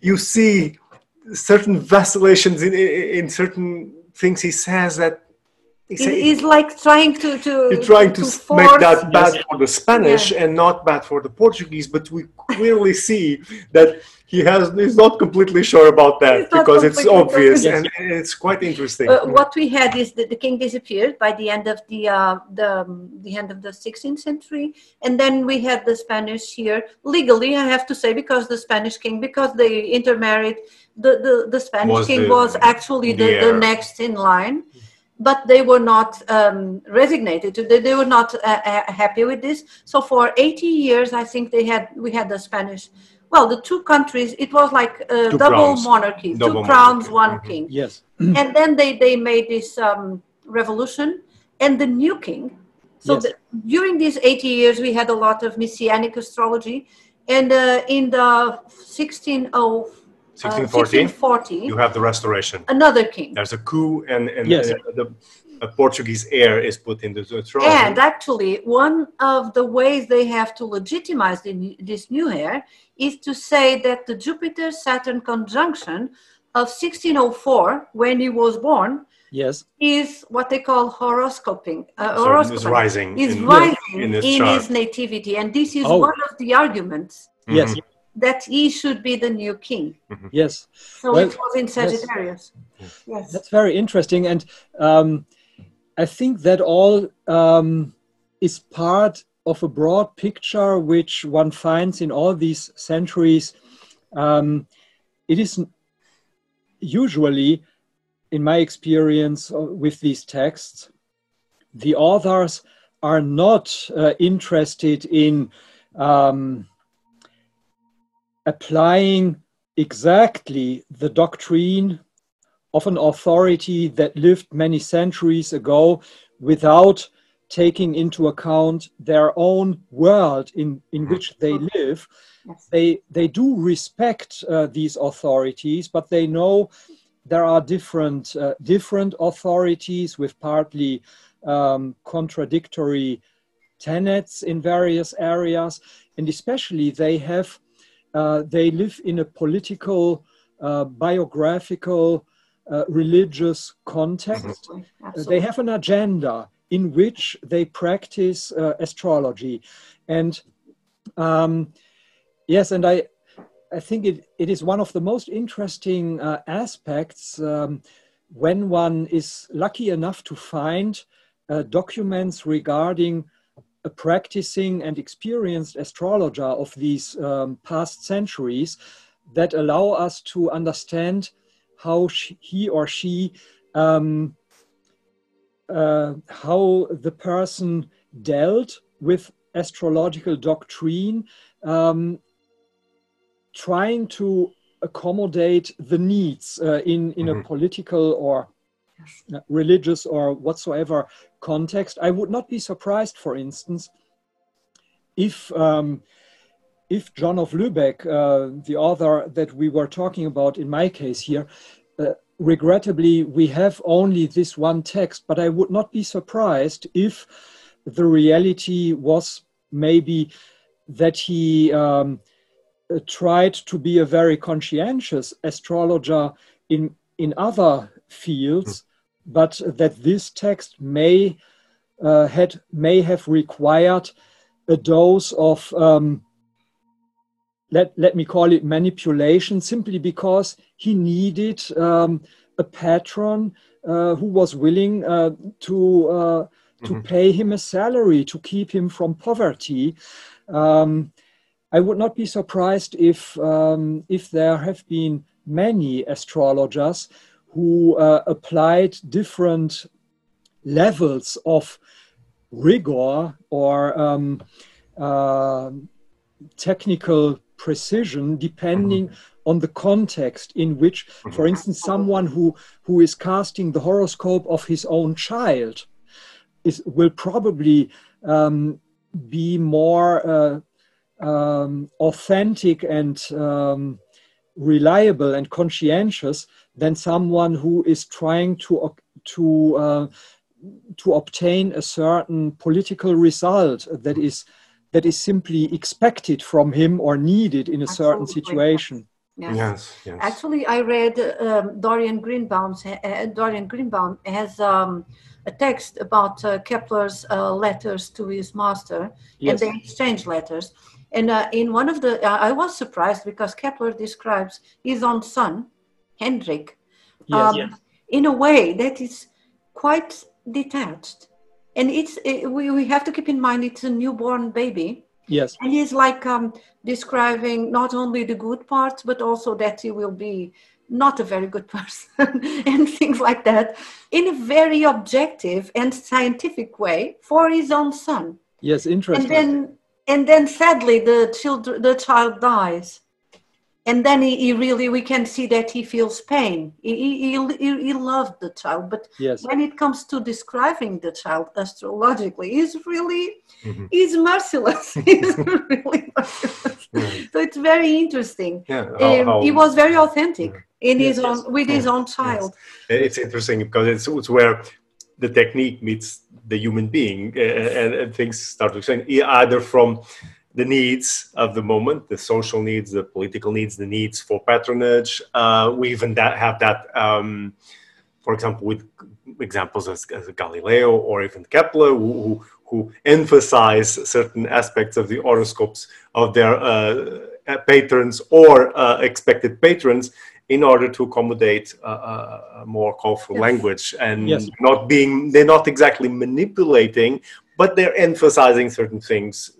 You see certain vacillations in, in, in certain things he says that he's like trying to to trying to, to make that bad yes. for the Spanish yeah. and not bad for the Portuguese, but we clearly see that he has he's not completely sure about that because it's obvious yes. and it's quite interesting. Uh, what we had is that the king disappeared by the end of the uh, the um, the end of the 16th century, and then we had the Spanish here legally. I have to say because the Spanish king because they intermarried. The, the, the Spanish was king the, was actually the, the, the next in line but they were not um, resignated. They, they were not uh, uh, happy with this. So for 80 years, I think they had we had the Spanish. Well, the two countries, it was like a two double crowns. monarchy, double two crowns, monarchy. one mm-hmm. king. Yes. and then they, they made this um, revolution, and the new king. So yes. the, during these 80 years, we had a lot of messianic astrology, And uh, in the 16, oh, uh, 1614, 1640, you have the restoration. another king. There's a coup, and, and Yes. uh, the a Portuguese heir is put into the throne. And actually, one of the ways they have to legitimize the, this new heir is to say that the Jupiter Saturn conjunction of 1604, when he was born, Yes. is what they call horoscoping. Uh, So horoscoping. it's rising Is in- rising in in, his his nativity. And this is Oh. one of the arguments Yes. Mhm. That he should be the new king. Yes. So Well, it was in Sagittarius. Yes. That's very interesting, and um, I think that all um, is part of a broad picture which one finds in all these centuries. Um, it is usually, in my experience uh, with these texts, the authors are not uh, interested in um, applying exactly the doctrine of an authority that lived many centuries ago without taking into account their own world in, in which they live. Yes. They, they do respect uh, these authorities, but they know there are different, uh, different authorities with partly um, contradictory tenets in various areas, and especially they have uh, they live in a political, uh, biographical, uh, religious context. Absolutely. Uh, Absolutely. They have an agenda in which they practice uh, astrology, and um, yes, and I, I think it, it is one of the most interesting uh, aspects um, when one is lucky enough to find uh, documents regarding a practicing and experienced astrologer of these um, past centuries that allow us to understand how she, he or she um, uh, how the person dealt with astrological doctrine um, trying to accommodate the needs uh, in, in a Mhm. political or religious or whatsoever context. I would not be surprised, for instance, if um, if John of Lübeck, uh, the author that we were talking about in my case here, uh, regrettably we have only this one text, but I would not be surprised if the reality was maybe that he um, uh, tried to be a very conscientious astrologer in in other fields, but that this text may uh, had may have required a dose of um, let let me call it manipulation, simply because he needed um, a patron uh, who was willing uh, to uh, to Mhm. pay him a salary to keep him from poverty. Um, I would not be surprised if um, if there have been many astrologers who uh, applied different levels of rigor or um, uh, technical precision depending on the context in which for instance someone who who is casting the horoscope of his own child is will probably um, be more uh, um, authentic and um, reliable and conscientious than someone who is trying to to uh, to obtain a certain political result that is that is simply expected from him or needed in a certain situation. Yes. Yes, yes. Actually, I read um, Dorian Greenbaum's. Uh, Dorian Greenbaum has um, a text about uh, Kepler's uh, letters to his master, Yes. and they exchanged letters. And uh, in one of the, uh, I was surprised because Kepler describes his own son, Hendrik, Yes. um, in a way that is quite detached. And it's it, we, we have to keep in mind it's a newborn baby. Yes. And he's like um, describing not only the good parts, but also that he will be not a very good person and things like that in a very objective and scientific way for his own son. Yes. Interesting. And then, and then sadly, the children, the child dies. And then he, he really we can see that he feels pain. He, he, he, he loved the child but yes. when it comes to describing the child astrologically he's really Mhm. he's merciless. He's really merciless. Yeah. so it's very interesting. Yeah, how- um, how- he was very authentic in his Yes, own yes. with his own child. It's interesting because it's, it's where the technique meets the human being uh, and, and things start to change either from the needs of the moment the social needs the political needs the needs for patronage uh, we even that have that um, for example with examples as, as galileo or even kepler who, who, who emphasize certain aspects of the horoscopes of their uh, uh, patrons or uh, expected patrons in order to accommodate uh, uh, a more colorful Yes. language and Yes. not being they're not exactly manipulating but they're emphasizing certain things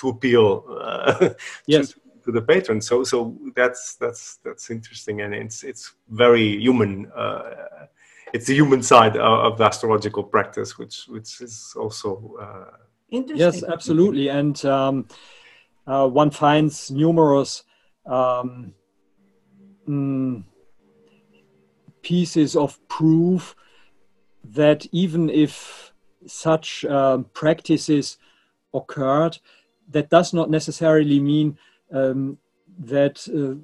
to appeal uh, Yes. to, to the patron so so that's that's that's interesting and it's it's very human uh, it's the human side of, of the astrological practice which which is also uh, interesting Yes, absolutely. And um, uh, one finds numerous um, mm, pieces of proof that even if such um, practices occurred, that does not necessarily mean um, that uh,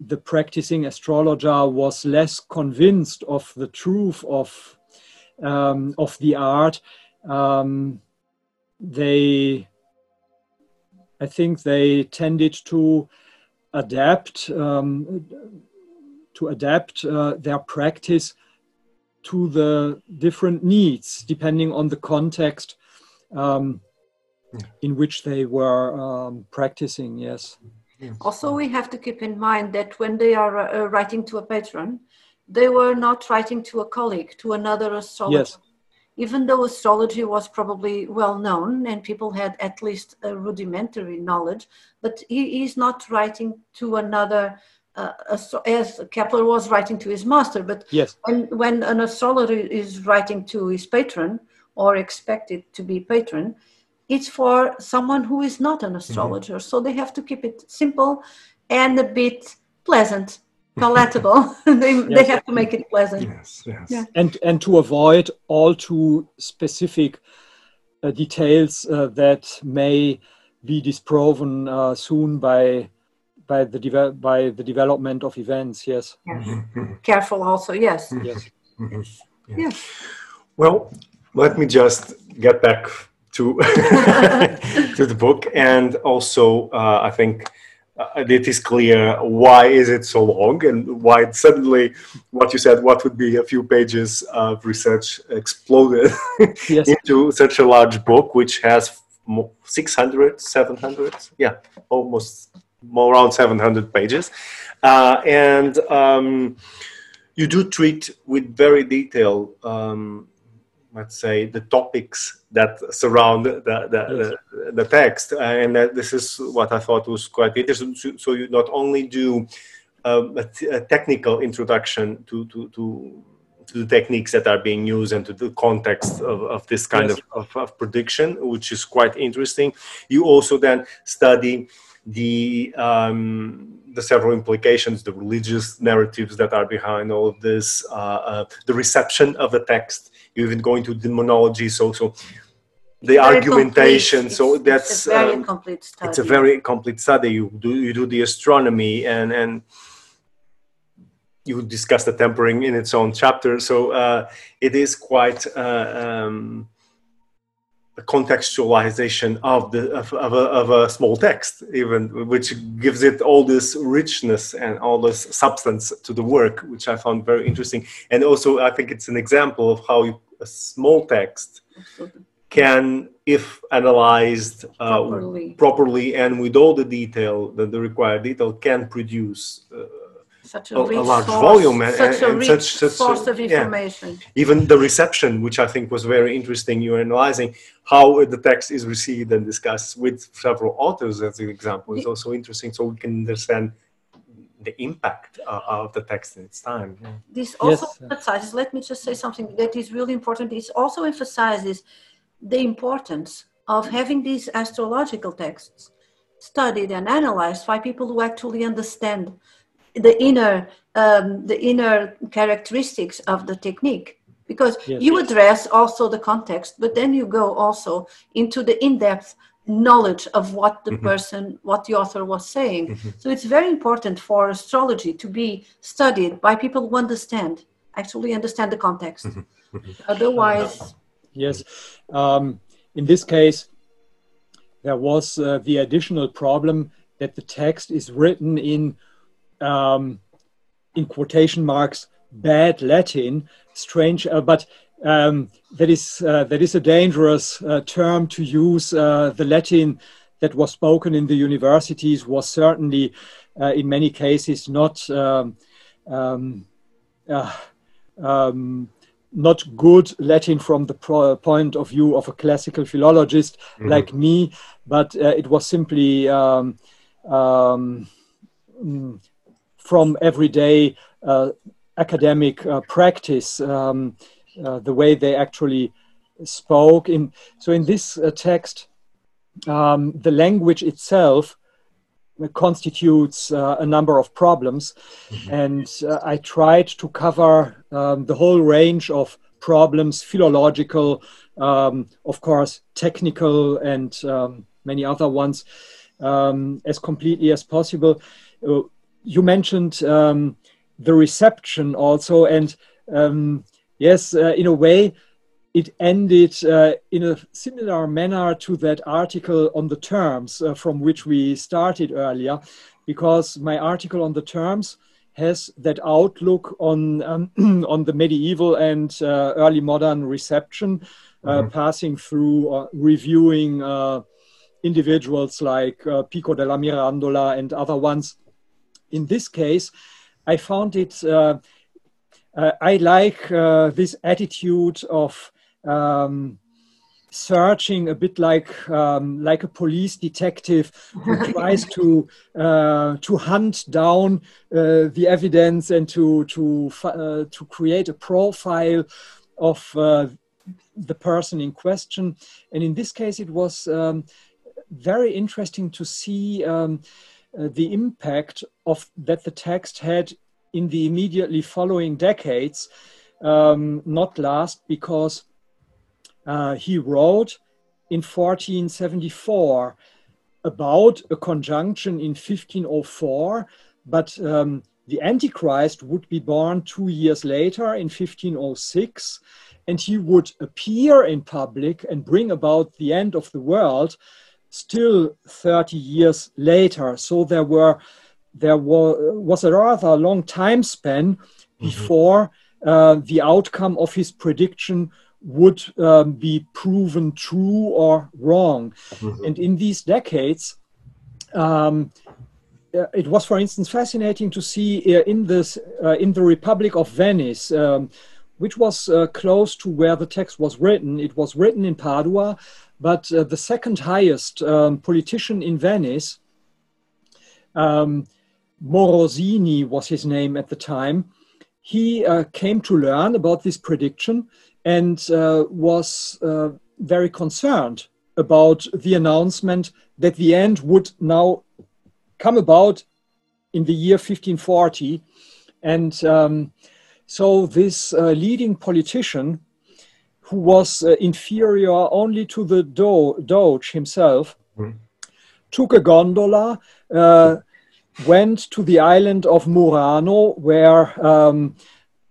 the practicing astrologer was less convinced of the truth of um, of the art. Um, they, I think, they tended to adapt um, to adapt uh, their practice to the different needs depending on the context um, in which they were um, practicing. Yes. Also, we have to keep in mind that when they are uh, writing to a patron, they were not writing to a colleague, to another astrologer. Yes. Even though astrology was probably well known and people had at least a rudimentary knowledge, but he is not writing to another, uh, as Kepler was writing to his master. But Yes. when, when an astrologer is writing to his patron or expected to be patron, it's for someone who is not an astrologer. So they have to keep it simple and a bit pleasant, palatable. they, they have to make it pleasant. yes yes Yeah. and and to avoid all too specific uh, details uh, that may be disproven uh, soon by by the deve- by the development of events yes Careful also, yes. yes Mhm. Yes. Well, let me just get back to to the book, and also uh, I think uh, it is clear why is it so long, and why it suddenly what you said, what would be a few pages of research exploded yes. into such a large book, which has mo- 600, 700, yeah, almost more around 700 pages, uh, and. Um, you do treat with very detail, um, let's say, the topics that surround the, the, the, the text. And that this is what I thought was quite interesting. So- So you not only do um, a, t- a technical introduction to, to, to, to the techniques that are being used and to the context of, of this kind Yes. of, of, of prediction, which is quite interesting. You also then study the um, the several implications, the religious narratives that are behind all of this, uh, uh, the reception of the text. You even go into demonology, so so the Very argumentation. complete. So It's- that's it's a very um, complete study. it's a very complete study. You do you do the astronomy and and you discuss the tempering in its own chapter. So uh, it is quite. Uh, um, a contextualization of the of, of, a, of a small text even which gives it all this richness and all this substance to the work which i found very interesting and also i think it's an example of how you, a small text Absolutely. Can if analyzed uh, Properly. properly and with all the detail the, the required detail can produce uh, Such a, a- a large source, volume and- such a and rich such- such- source of yeah. information. even the reception, which I think was very interesting. You're analyzing how the text is received and discussed with several authors, as an example, is also interesting, so we can understand the impact uh, of the text in its time. Yeah. This also Yes. emphasizes, let me just say something that is really important. It also emphasizes the importance of having these astrological texts studied and analyzed by people who actually understand the inner um, the inner characteristics of the technique because yes, you yes. address also the context but then you go also into the in-depth knowledge of what the mm-hmm. person what the author was saying mm-hmm. so it's very important for astrology to be studied by people who understand actually understand the context mm-hmm. mm-hmm. otherwise yes um, in this case there was uh, the additional problem that the text is written in um, in quotation marks bad Latin, strange, uh, but um, that is uh, that is a dangerous uh, term to use. Uh, the Latin that was spoken in the universities was certainly, uh, in many cases, not. Um, um, um not good Latin from the point of view of a classical philologist mm-hmm. like me, but uh, it was simply um, um, from everyday uh, academic uh, practice, um, uh, the way they actually spoke. In so in this uh, text, um, the language itself constitutes uh, a number of problems. Mm-hmm. And uh, I tried to cover um, the whole range of problems, philological, um, of course, technical, and um, many other ones, um, as completely as possible. Uh, you mentioned um, the reception also, and um, yes, uh, in a way, it ended uh, in a similar manner to that article on the terms uh, from which we started earlier, because my article on the terms has that outlook on um, on the medieval and uh, early modern reception, uh, mm-hmm. passing through uh, reviewing uh, individuals like Pico della Mirandola and other ones. In this case, I found it. I like this attitude of um, searching a bit like um, like a police detective who tries to uh, to hunt down uh, the evidence and to to uh, to create a profile of uh, the person in question. And in this case, it was um, very interesting to see um, uh, the impact of that the text had in the immediately following decades. Um, not last because uh, he wrote in 1474 about a conjunction in 1504, but um, the Antichrist would be born two years later in 1506, and he would appear in public and bring about the end of the world still 30 years later. So there were there were, was a rather long time span mm-hmm. before uh, the outcome of his prediction would um, be proven true or wrong. Mm-hmm. And in these decades, um, uh, it was, for instance, fascinating to see uh, in this uh, in the Republic of Venice, um, which was uh, close to where the text was written. It was written in Padua, but uh, the second highest um, politician in Venice, um, Morosini was his name at the time. He uh, came to learn about this prediction and uh, was uh, very concerned about the announcement that the end would now come about in the year 1540. And um, so, this uh, leading politician, who was uh, inferior only to the do- Doge himself, mm. took a gondola, uh, went to the island of Murano, where um,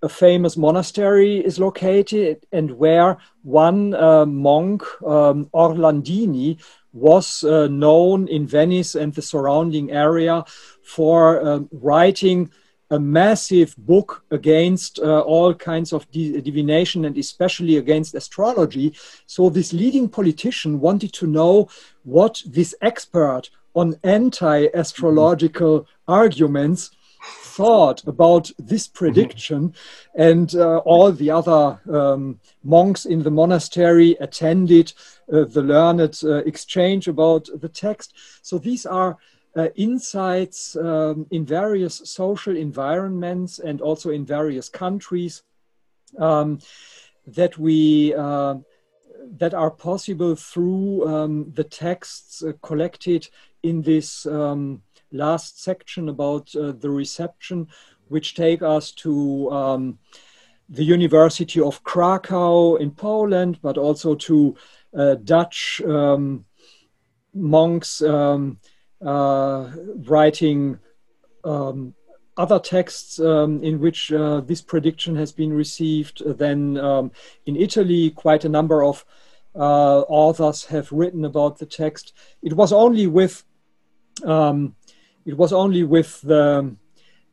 a famous monastery is located and where one uh, monk, um, Orlandini, was uh, known in Venice and the surrounding area for uh, writing a massive book against uh, all kinds of divination and especially against astrology. So, this leading politician wanted to know what this expert on anti astrological mm-hmm. arguments thought about this mm-hmm. prediction, and uh, all the other um, monks in the monastery attended uh, the learned uh, exchange about the text. So these are uh, insights um, in various social environments and also in various countries um, that we uh, that are possible through um, the texts uh, collected in this um, last section about uh, the reception, which take us to um, the University of Krakow in Poland, but also to uh, Dutch um, monks um, uh, writing um, other texts um, in which uh, this prediction has been received. Then um, in Italy, quite a number of uh, authors have written about the text. It was only with um, it was only with the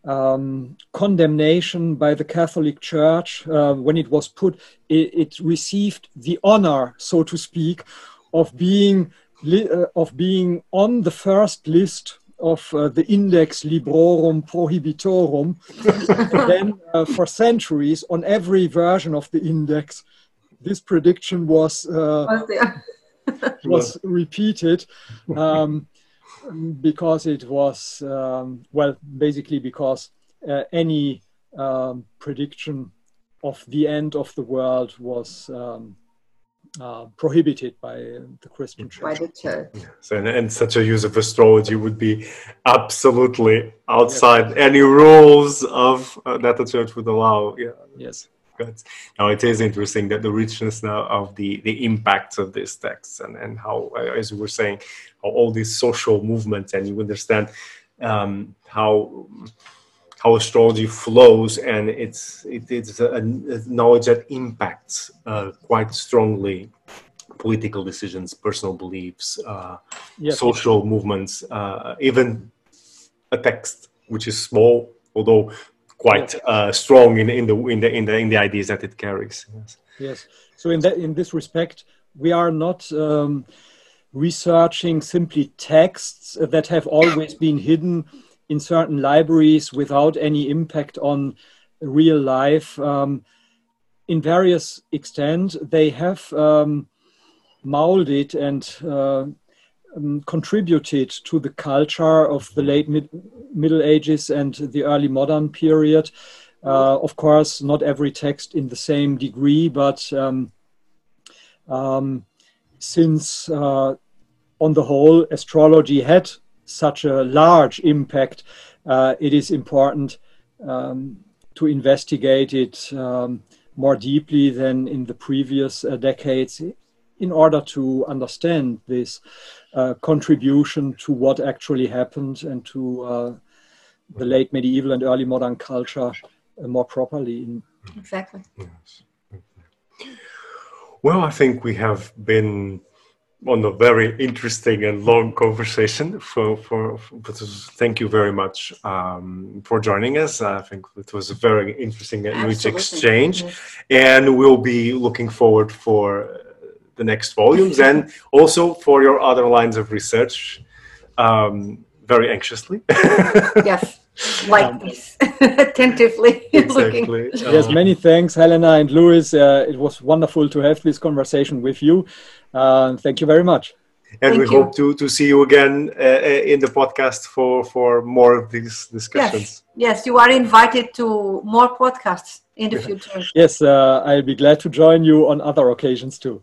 um, condemnation by the Catholic Church uh, when it was put. It, it, received the honor, so to speak, of being uh, of being on the first list of uh, the Index Librorum Prohibitorum. then, uh, for centuries, on every version of the index, this prediction was uh, was repeated um, because it was um, well, basically because uh, any um, prediction of the end of the world was um, uh, prohibited by the Christian Church. By the church. So, and, and, such a use of astrology would be absolutely outside yes. any rules of uh, that the church would allow. Yeah. Yes. Good. Now it is interesting that the richness now of the the impacts of these texts and and how, uh, as we were saying, how all these social movements and you understand um, how how astrology flows and it's it, it's a, a, knowledge that impacts uh, quite strongly political decisions personal beliefs uh, yes. social movements uh, even a text which is small although quite. Uh, strong in, in the in the in the in the ideas that it carries yes, yes. so in that in this respect we are not um, researching simply texts that have always been hidden in certain libraries without any impact on real life. Um, in various extent, they have um, molded and uh, um, contributed to the culture of the late mid- Middle Ages and the early modern period. Uh, of course, not every text in the same degree, but um, um, since uh, on the whole, astrology had such a large impact, uh, it is important um, to investigate it um, more deeply than in the previous uh, decades in order to understand this uh, contribution to what actually happened and to uh, the late medieval and early modern culture uh, more properly. Exactly. Yes. Well, I think we have been on a very interesting and long conversation. For, for, for thank you very much um, for joining us. I think it was a very interesting and rich exchange, yes. and we'll be looking forward for the next volumes and also for your other lines of research um, very anxiously. yes. Like um, this, attentively exactly. looking. Yes, many thanks, Helena and Louis. Uh, it was wonderful to have this conversation with you. Uh, thank you very much. And thank we you. hope to, to see you again uh, uh, in the podcast for, for more of these discussions. Yes. yes, you are invited to more podcasts in the future. yes, uh, I'll be glad to join you on other occasions too.